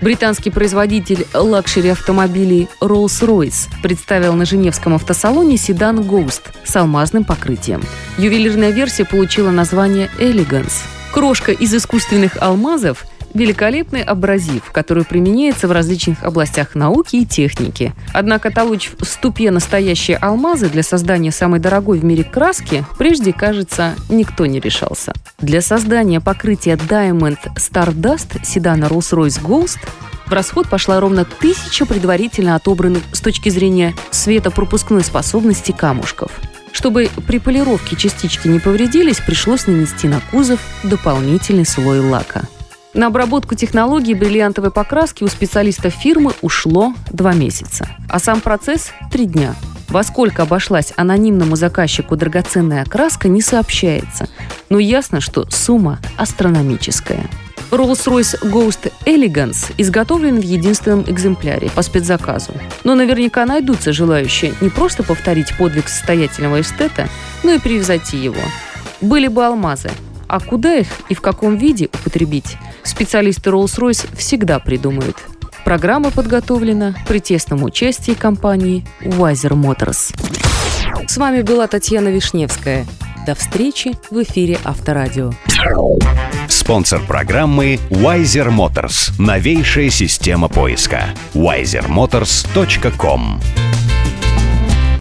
Британский производитель luxury автомобилей Rolls-Royce представил на Женевском автосалоне седан Ghost с алмазным покрытием. Ювелирная версия получила название Elegance. Крошка из искусственных алмазов – великолепный абразив, который применяется в различных областях науки и техники. Однако толочь в ступе настоящие алмазы для создания самой дорогой в мире краски прежде, кажется, никто не решался. Для создания покрытия Diamond Stardust седана Rolls-Royce Ghost в расход пошла ровно тысяча предварительно отобранных с точки зрения светопропускной способности камушков. Чтобы при полировке частички не повредились, пришлось нанести на кузов дополнительный слой лака – на обработку технологии бриллиантовой покраски у специалистов фирмы ушло два месяца, а сам процесс – три дня. Во сколько обошлась анонимному заказчику драгоценная окраска, не сообщается, но ясно, что сумма астрономическая. Rolls-Royce Ghost Elegance изготовлен в единственном экземпляре по спецзаказу. Но наверняка найдутся желающие не просто повторить подвиг состоятельного эстета, но и превзойти его. Были бы алмазы, а куда их и в каком виде употребить, специалисты Rolls-Royce всегда придумают. Программа подготовлена при тесном участии компании Wiser Motors. С вами была Татьяна Вишневская. До встречи в эфире Авторадио. Спонсор программы Wiser Motors. Новейшая система поиска. wisermotors.com